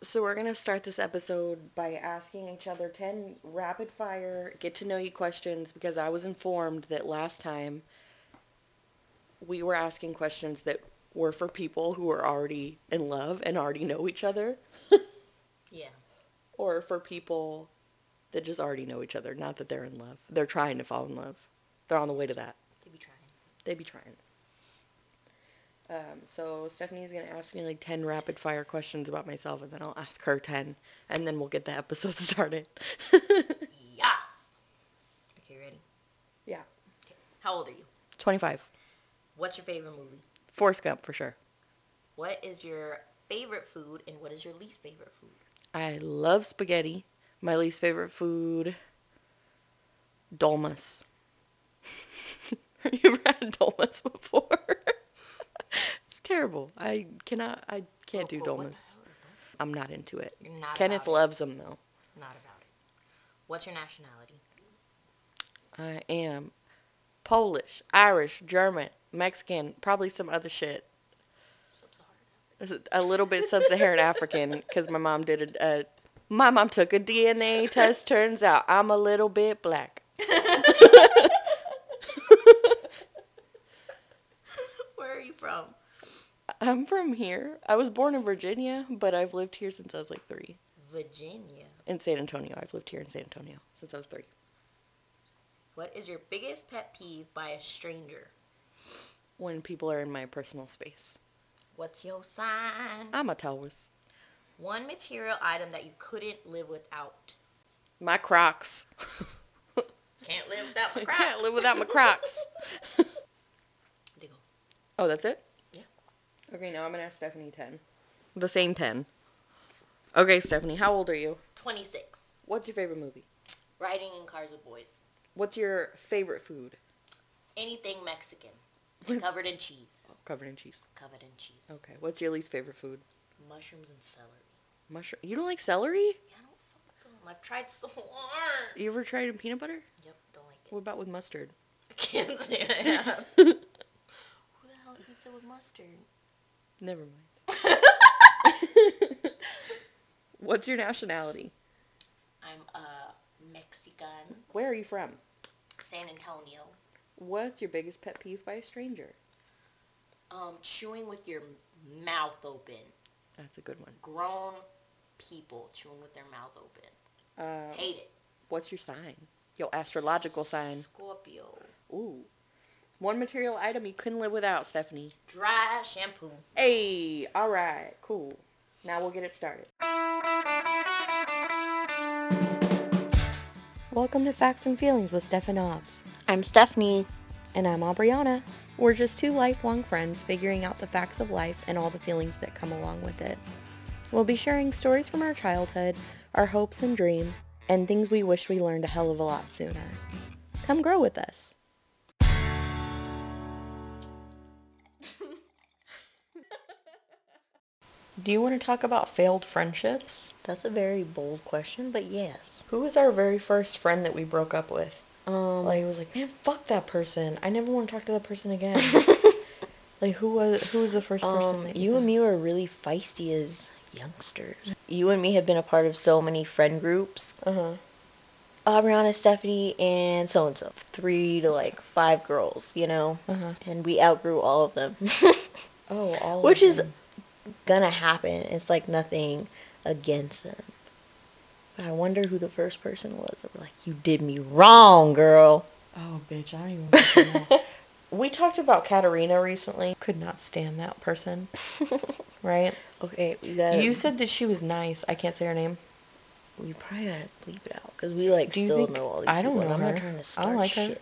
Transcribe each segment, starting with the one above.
So we're gonna start this episode by asking each other ten rapid fire get to know you questions because I was informed that last time we were asking questions that were for people who are already in love and already know each other, Yeah. or for people that just already know each other. Not that they're in love. They're trying to fall in love. They're on the way to that. They be trying. They be trying. Um, so Stephanie's gonna ask me like ten rapid fire questions about myself, and then I'll ask her ten, and then we'll get the episode started. Yes. Okay, ready? yeah, Okay. How old are you? twenty-five. What's your favorite movie? Forrest Gump for sure. What is your favorite food and what is your least favorite food? I love spaghetti. My least favorite food, dolmas. Have you ever had dolmas before? Terrible. I cannot. I can't oh, do Oh, what the dolmas. hell is that? I'm not into it. Not Kenneth loves them though. Not about it. What's your nationality? I am Polish, Irish, German, Mexican, probably some other shit. Sub-Saharan. A little bit sub-Saharan African because my mom did a, a. My mom took a DNA test. Turns out I'm a little bit black. Where are you from? I'm from here. I was born in Virginia, but I've lived here since I was like three. Virginia. In San Antonio, I've lived here in San Antonio since I was three. What is your biggest pet peeve by a stranger? When people are in my personal space, What's your sign? I'm a Taurus. One material item that you couldn't live without. My Crocs. Can't live without my Crocs. can't live without my Crocs. Diggle. Oh, that's it? Yeah. Okay, now I'm gonna ask Stephanie 10. The same 10. Okay, Stephanie, how old are you? 26. What's your favorite movie? Riding in cars with boys. What's your favorite food? Anything Mexican. And covered in cheese. Oh, covered in cheese. Covered in cheese. Okay, what's your least favorite food? Mushrooms and celery. Mushroom. You don't like celery? Yeah, I don't fuck with them. I've tried so hard. You ever tried in peanut butter? Yep, don't like it. What about with mustard? I can't say I have. Who the hell eats it with mustard? Never mind. what's your nationality? I'm a Mexican. Where are you from? San Antonio. What's your biggest pet peeve by a stranger? Um, chewing with your mouth open. That's a good one. Grown people chewing with their mouth open. Uh, Hate it. what's your sign? Your astrological sign. Scorpio. Ooh. One material item you couldn't live without, Stephanie. Dry shampoo. Hey, all right, cool. Now we'll get it started. Welcome to Facts and Feelings with Steph and Obbs. I'm Stephanie. And I'm Aubriana. We're just two lifelong friends figuring out the facts of life and all the feelings that come along with it. We'll be sharing stories from our childhood, our hopes and dreams, and things we wish we learned a hell of a lot sooner. Come grow with us. Do you want to talk about failed friendships? That's a very bold question, but yes. Who was our very first friend that we broke up with? Um, Like, it was like, man, fuck that person. I never want to talk to that person again. like, who was who was the first person? um, you and me were really feisty as youngsters. You and me have been a part of so many friend groups. Uh huh. Aubriana, Stephanie, and so and so. Three to like five girls, you know? Uh-huh. And we outgrew all of them. Oh, all. Of them Which is them. Gonna happen. It's like nothing against them. But I wonder who the first person was like, you did me wrong, girl. Oh, bitch, I don't even. know. we talked about Katarina recently. Could not stand that person. right? Okay, You said that she was nice. I can't say her name. we probably gotta bleep it out because we like Do still think- know all these I don't people, know I'm her. not trying to I start don't like her.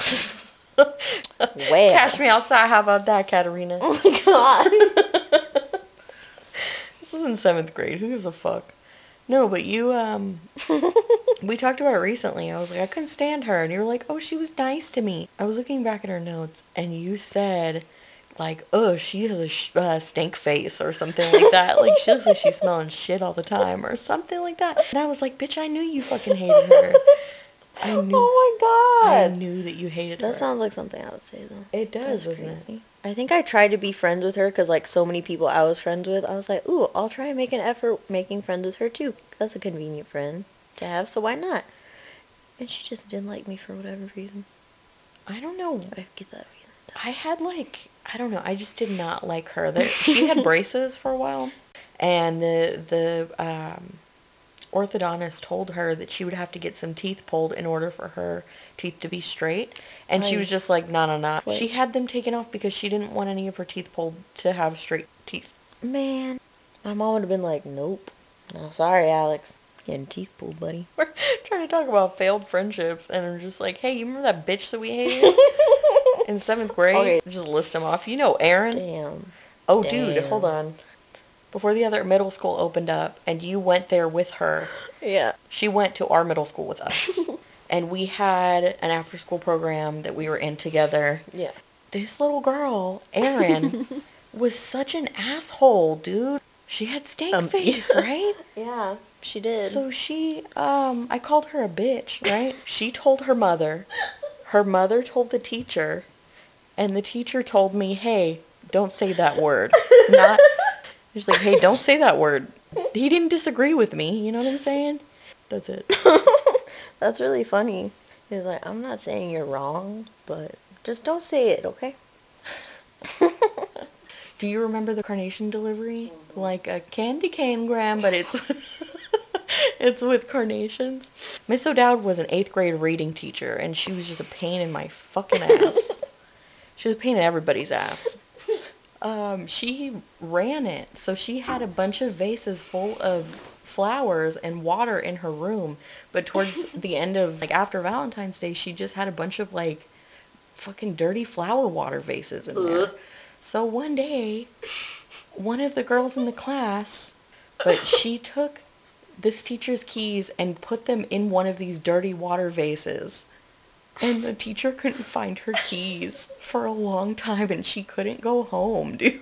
shit. well, Catch me outside. How about that, Katarina? oh my god. In seventh grade. Who gives a fuck? No, but you, um, we talked about it recently. I was like, I couldn't stand her. And you were like, oh, she was nice to me. I was looking back at her notes, and you said, like, oh, she has a sh- uh, stink face or something like that. like, she looks like she's smelling shit all the time or something like that. And I was like, bitch, I knew you fucking hated her. I knew. oh my god! I knew that you hated her. That sounds like something I would say though. It does, That's doesn't it? I think I tried to be friends with her because like so many people I was friends with, I was like, ooh, I'll try and make an effort making friends with her too. That's a convenient friend to have, so why not? And she just didn't like me for whatever reason. I don't know. I get that feeling. I had like I don't know. I just did not like her. That she had braces for a while, and the the um, orthodontist told her that she would have to get some teeth pulled in order for her teeth to be straight. And she was just like, no, no, no. She had them taken off because she didn't want any of her teeth pulled to have straight teeth. Man, my mom would have been like, nope. No, sorry, Alex. Getting teeth pulled, buddy. We're trying to talk about failed friendships, and I'm just like, hey, you remember that bitch that we hated in seventh grade? Okay. Just list them off. You know, Erin. Damn. Oh, dude, hold on. Before the other middle school opened up, and you went there with her, Yeah. she went to our middle school with us. and we had an after school program that we were in together. Yeah. This little girl, Erin, was such an asshole, dude. She had steak Um, face, right? Yeah, she did. So she, um, I called her a bitch, right? she told her mother. Her mother told the teacher. And the teacher told me, hey, don't say that word. Not, she's like, hey, don't say that word. He didn't disagree with me, you know what I'm saying? That's it. That's really funny. He's like, I'm not saying you're wrong, but just don't say it, okay? Do you remember the carnation delivery? Like a candy cane gram, but it's it's with carnations. Miss O'Dowd was an eighth grade reading teacher, and she was just a pain in my fucking ass. she was a pain in everybody's ass. Um, she ran it, so she had a bunch of vases full of flowers and water in her room. But towards the end of like after Valentine's Day, she just had a bunch of like fucking dirty flower water vases in there. Ugh. So one day, one of the girls in the class, but she took this teacher's keys and put them in one of these dirty water vases. And the teacher couldn't find her keys for a long time and she couldn't go home, dude.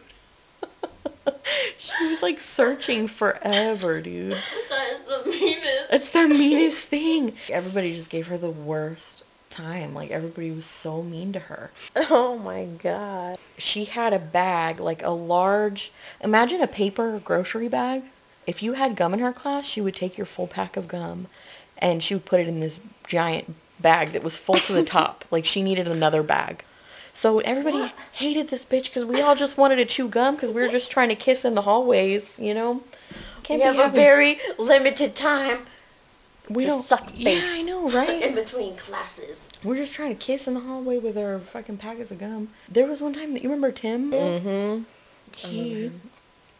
she was like searching forever, dude. That is the meanest. It's the meanest thing. Everybody just gave her the worst time. Like everybody was so mean to her. Oh my god. she had a bag, like a large, imagine a paper grocery bag. If you had gum in her class, she would take your full pack of gum and she would put it in this giant bag that was full to the top. Like she needed another bag. So everybody hated this bitch because we all just wanted to chew gum because we were just trying to kiss in the hallways, you know? Can't we have a very limited time we to don't suck Yeah, face. I know, right? in between classes. we're just trying to kiss in the hallway with our fucking packets of gum. There was one time that you remember Tim? Mm-hmm. He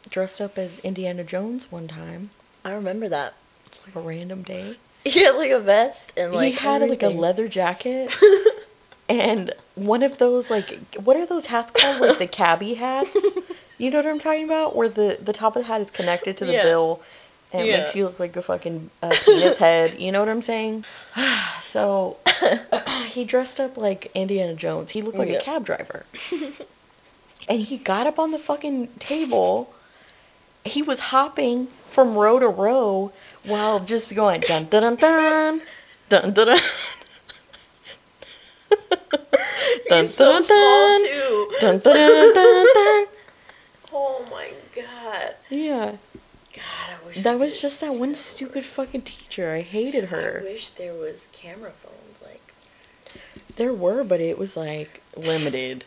dressed up as Indiana Jones one time, I remember that. It's like a random day. He had like a vest and like he had like a leather jacket and one of those like what are those hats called? Like the cabbie hats. You know what I'm talking about? Where the the top of the hat is connected to the Yeah. bill, and it makes you look like a fucking uh, penis head. You know what I'm saying? so he dressed up like Indiana Jones. He looked like Yeah. a cab driver. and he got up on the fucking table. He was hopping from row to row while just going dun dun dun dun dun dun dun. dun, He's so dun, small dun. too. Dun, dun, dun, dun, dun. Oh my god. Yeah, God, I wish. that was just that one stupid fucking teacher. I hated her. I wish there was camera phones like There were, but it was like limited.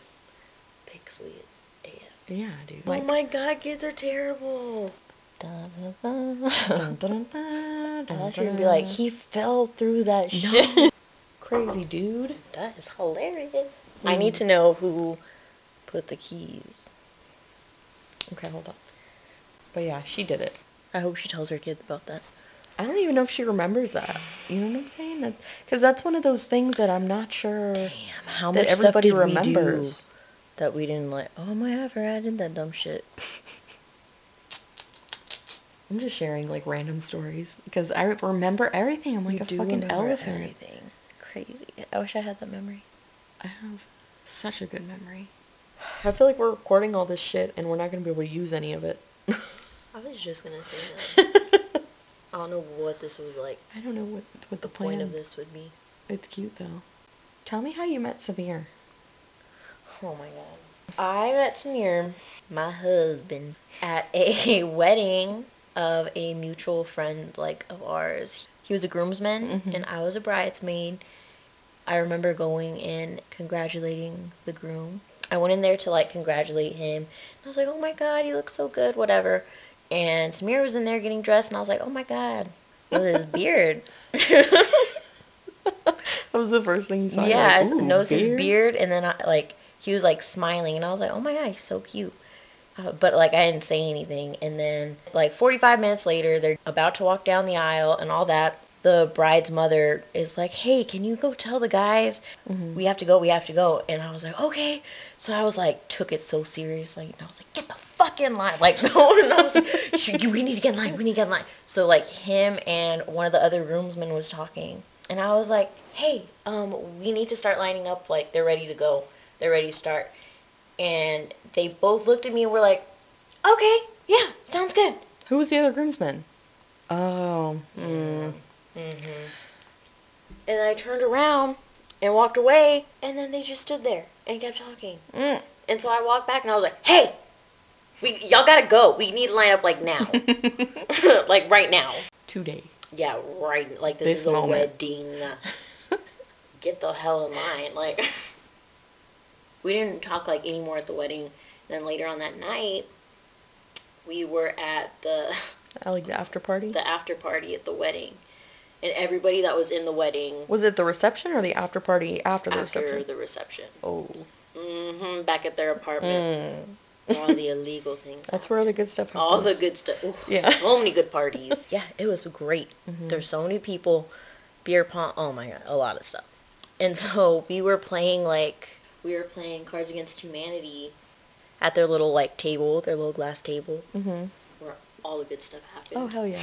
pixely AF. Yeah, dude. oh my god, kids are terrible. Dun, dun, dun, I dun, thought you gonna be like, he fell through that No. shit. crazy dude. That is hilarious. I mm. need to know who put the keys. Okay, hold on. But yeah, she did it. I hope she tells her kids about that. I don't even know if she remembers that. You know what I'm saying? That because that's one of those things that I'm not sure Damn, how that much everybody remembers. we do that we didn't like? Oh my god, I forgot I did that dumb shit. I'm just sharing like random stories because I remember everything. I'm like You a fucking elephant. Everything. Crazy. I wish I had that memory. I have such a good memory. I feel like we're recording all this shit and we're not gonna be able to use any of it. I was just gonna say that. I don't know what this was like. I don't know what what the The point of this would be. It's cute though. Tell me how you met Samir. Oh my god. I met Samir, my husband, at a wedding of a mutual friend like of ours. He was a groomsman Mhm. and I was a bridesmaid. I remember going in congratulating the groom. I went in there to like congratulate him. I was like, "Oh my god, he looks so good, whatever." And Samir was in there getting dressed and I was like, "Oh my god, with his beard." That was the first thing he saw. Yeah, I like, "Ooh, noticed his beard, and then I, like he was like smiling, and I was like, "Oh my god, he's so cute." Uh, but like I didn't say anything, and then like 45 minutes later, they're about to walk down the aisle and all that. The bride's mother is like, "Hey, can you go tell the guys Mhm. we have to go? We have to go." And I was like, "Okay." So I was like, took it so seriously, and I was like, "Get the fuck in line!" Like, no, and I was like, we need to get in line. We need to get in line." So like him and one of the other roomsmen was talking, and I was like, "Hey, um, we need to start lining up. Like they're ready to go. They're ready to start." And they both looked at me and were like, "Okay, yeah, sounds good." Who was the other groomsman? Oh, mm. Mm-hmm. And I turned around and walked away, and then they just stood there and kept talking. Mm. And so I walked back and I was like, "Hey, we y'all gotta go. We need to line up like now, like right now. today. Yeah, right. Like this, This is a moment. wedding. Get the hell in line. Like we didn't talk like anymore at the wedding. Then later on that night, we were at the I like the after party. the after party at the wedding, and everybody that was in the wedding Was it the reception or the after party after the after reception? After the reception. Oh, hmm Back at their apartment, mm. all the illegal things. that's where all the good stuff happens. all the good stuff. Yeah. so many good parties. yeah, it was great. Mhm. There's so many people, beer pong. Oh my god, a lot of stuff. And so we were playing like we were playing Cards Against Humanity at their little like table, their little glass table Mm-hmm. where all the good stuff happened. Oh hell yeah.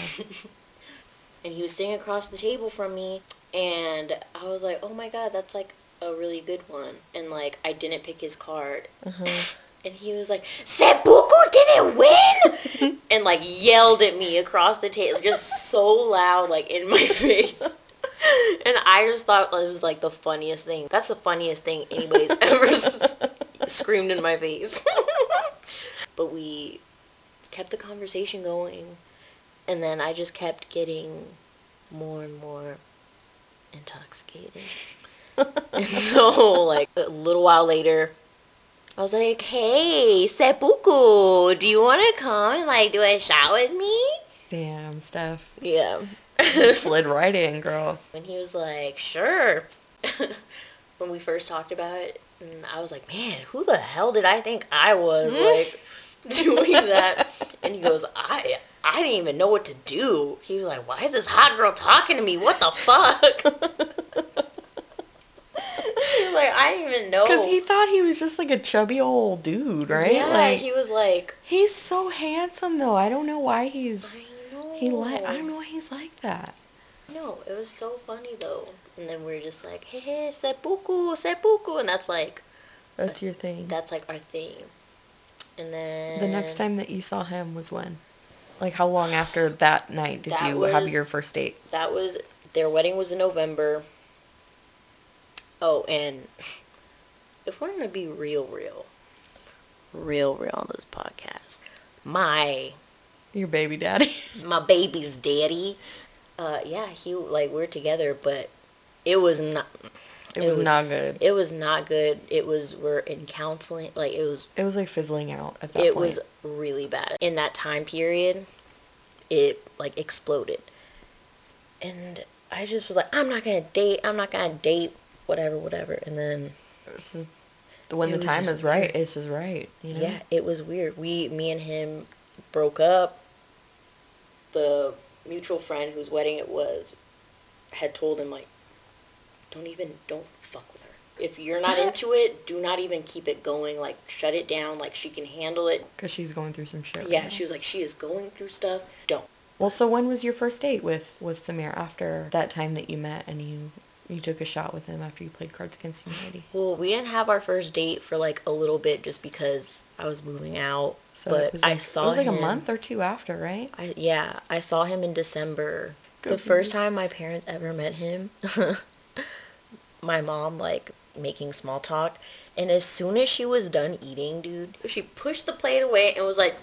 and he was sitting across the table from me and i was like oh my god that's like a really good one and like i didn't pick his card Uh-huh. and he was like seppuku didn't win and like yelled at me across the table just so loud like in my face and i just thought it was like the funniest thing that's the funniest thing anybody's ever s- screamed in my face but we kept the conversation going and then I just kept getting more and more intoxicated. and so, like, a little while later, I was like, hey, Seppuku, do you want to come and, like, do a shot with me? Damn, Steph. Yeah. Slid right in, girl. and he was like, sure. when we first talked about it, and I was like, man, who the hell did I think I was, hmm? like, doing that? And he goes, I I didn't even know what to do. He was like, why is this hot girl talking to me? What the fuck? he like, I didn't even know. Because he thought he was just like a chubby old dude, right? Yeah, like he was like, he's so handsome though. I don't know why he's I. he like I don't know why he's like that. No, it was so funny though. And then we are just like, hey, hey, seppuku, seppuku. And that's like, That's your thing. that's like our thing. And then the next time that you saw him was when? Like how long after that night did That you have your first date? that was their wedding was in November. Oh, and if we're gonna be real, real, real, real on this podcast, my Your baby daddy. my baby's daddy, uh, yeah, he like we're together, but it was not. It, was, not good. It was not good. It was we're in counseling. Like it was. It was like fizzling out at that point. It point. was really bad. In that time period, it like exploded. And I just was like, I'm not gonna date. I'm not gonna date. Whatever, whatever. And then This is when the time just is right, weird. it's just right. You know? yeah, it was weird. We, me and him, broke up. The mutual friend whose wedding it was, had told him like, don't even don't fuck with her. If you're not into it, do not even keep it going. Like shut it down. Like she can handle it. Because she's going through some shit. Yeah, now. she was like, she is going through stuff. Don't. Well, so when was your first date with with Samir after that time that you met and you you took a shot with him after you played Cards Against Humanity? Well, we didn't have our first date for like a little bit just because I was moving out. So but it was I saw it was like him, a month or two after, right? I yeah, I saw him in December. Good the first you. time my parents ever met him, my mom like making small talk, And as soon as she was done eating, dude, she pushed the plate away and was like,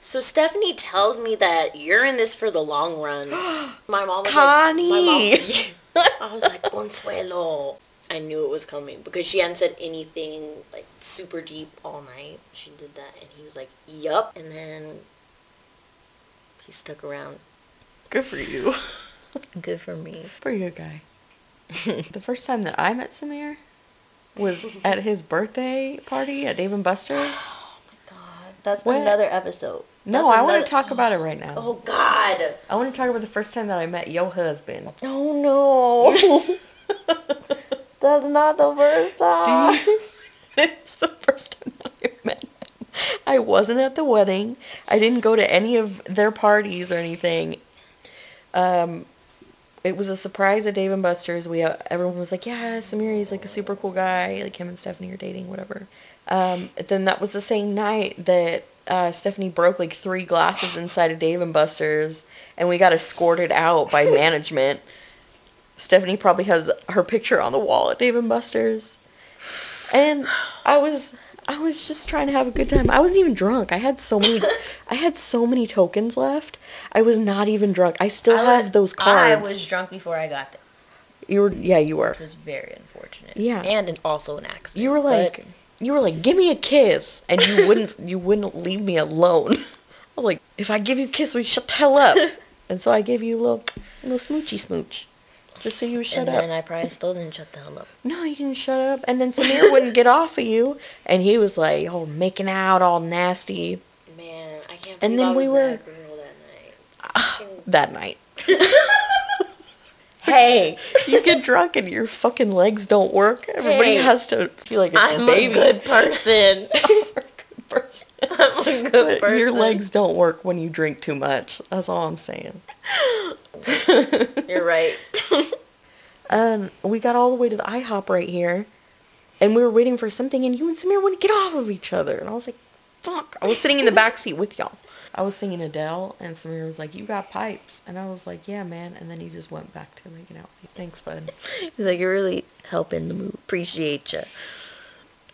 "So Stephanie tells me that you're in this for the long run." My mom was Connie. like, "My mom." I was like, "Consuelo." I knew it was coming because she hadn't said anything like super deep all night. She did that, and he was like, "Yup," and then he stuck around. Good for you. Good for me. For good guy. the first time that I met Samir was at his birthday party at Dave and Buster's. Oh my god, that's What? another episode. No, That's I want to talk about it right now. Oh god. I want to talk about the first time that I met your husband. Oh no. That's not the first time. you? it's the first time that I met him. I wasn't at the wedding. I didn't go to any of their parties or anything. Um, it was a surprise at Dave and Buster's. We uh, everyone was like, "Yeah, Samir, he's like a super cool guy. Like him and Stephanie are dating, whatever." Um, then that was the same night that uh, Stephanie broke like three glasses inside of Dave and Buster's, and we got escorted out by management. Stephanie probably has her picture on the wall at Dave and Buster's. And I was I was just trying to have a good time. I wasn't even drunk. I had so many I had so many tokens left. I was not even drunk. I still have those cards. I was drunk before I got there, you were yeah, you were. which was very unfortunate. Yeah. and an, also an accident. You were like but- you were like, "Give me a kiss." And you wouldn't you wouldn't leave me alone. I was like, "If I give you a kiss, will you shut the hell up?" And so I gave you a little little smoochy smooch. Just so you would shut up. and up. then I probably still didn't shut the hell up. no, you didn't shut up. And then Samir wouldn't get off of you, and he was like, oh, making out all nasty Man, I can't. And believe then I we were- that girl that night. that night. Hey, You get drunk and your fucking legs don't work. Everybody Hey, has to feel like a I'm baby. a good person. A good person. I'm a good person. Your legs don't work when you drink too much. That's all I'm saying. You're right. Um, we got all the way to the IHOP right here, and we were waiting for something, and you and Samir wouldn't get off of each other, and I was like, "Fuck!" I was sitting in the back seat with y'all. I was singing Adele, and Samir was like, "You got pipes," and I was like, "Yeah, man," and then he just went back to making out with me. Thanks, bud. He's like, you're really helping the move. Appreciate you.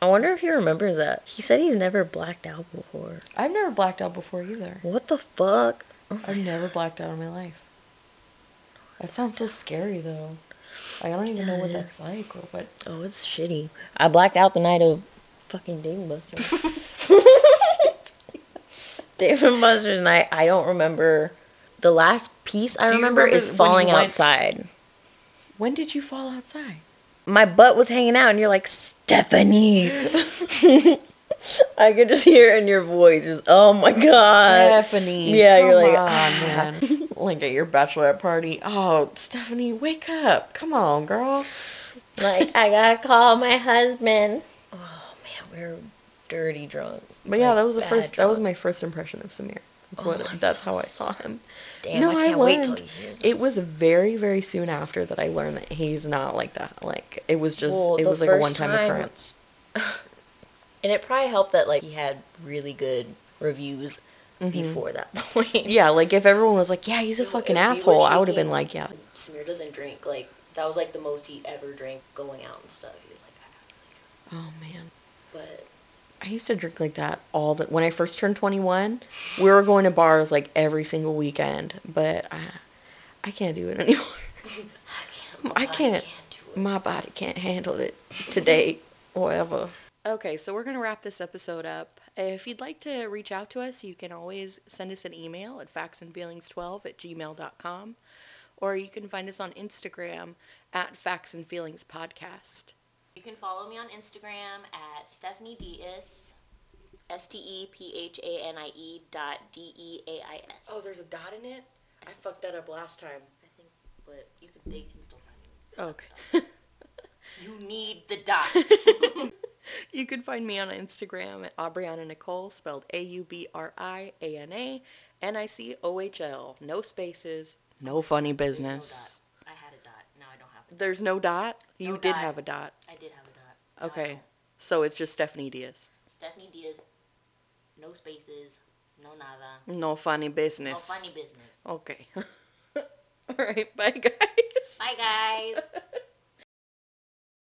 I wonder if he remembers that. He said he's never blacked out before. I've never blacked out before either. What the fuck? Oh I've never blacked out in my life. That sounds so scary, though. I don't even know what that's like or what. Oh, it's shitty. I blacked out the night of fucking Dave and Buster's. And night. I don't remember. The last piece I remember, remember is falling went- outside. When did you fall outside? My butt was hanging out, and you're like, Stephanie. I could just hear in your voice, just, oh my god. Stephanie. Yeah, you're like, on, "Ah." man. like at your bachelorette party. Oh, Stephanie, wake up. Come on, girl. Like, I gotta call my husband. Oh man, we're dirty drunk. But yeah, Like, that was the first. That was my first impression of Samir. That's Oh, what. I'm that's so how I saw him. Damn, no, I can't wait till learned- It was very, very soon after that I learned that he's not like that. Like it was just. Well, it was like a one-time time- occurrence. And it probably helped that like he had really good reviews before that point. Mm-hmm. Yeah, like if everyone was like, "Yeah, he's a You know, fucking asshole," I would have been like, "Yeah." Samir doesn't drink. Like that was like the most he ever drank going out and stuff. He was like, I Oh man. but I used to drink like that all the when I first turned 21. We were going to bars like every single weekend, but I I can't do it anymore. I can't. I my body can't. My body can't handle it today or ever. Okay, so we're going to wrap this episode up. If you'd like to reach out to us, you can always send us an email at factsandfeelings12 at gmail.com or you can find us on Instagram at Facts and Feelings Podcast. You can follow me on Instagram at Stephanie Diaz, S T E P H A N I E dot D E A I S. Oh, there's a dot in it? I fucked that up last time. I think, but you could they can still find me. Oh, okay. You need the dot. You can find me on Instagram at Aubriana Nicohl, spelled A U B R I A N A N I C O H L. No spaces, no funny no business. dot. I had a dot. Now I don't have a dot. There's no dot? You No did dot. have a dot. I did have a dot. Okay. So it's just Stephanie Diaz. Stephanie Diaz. No spaces. No nada. No funny business. No funny business. Okay. All right. Bye, guys. Bye guys.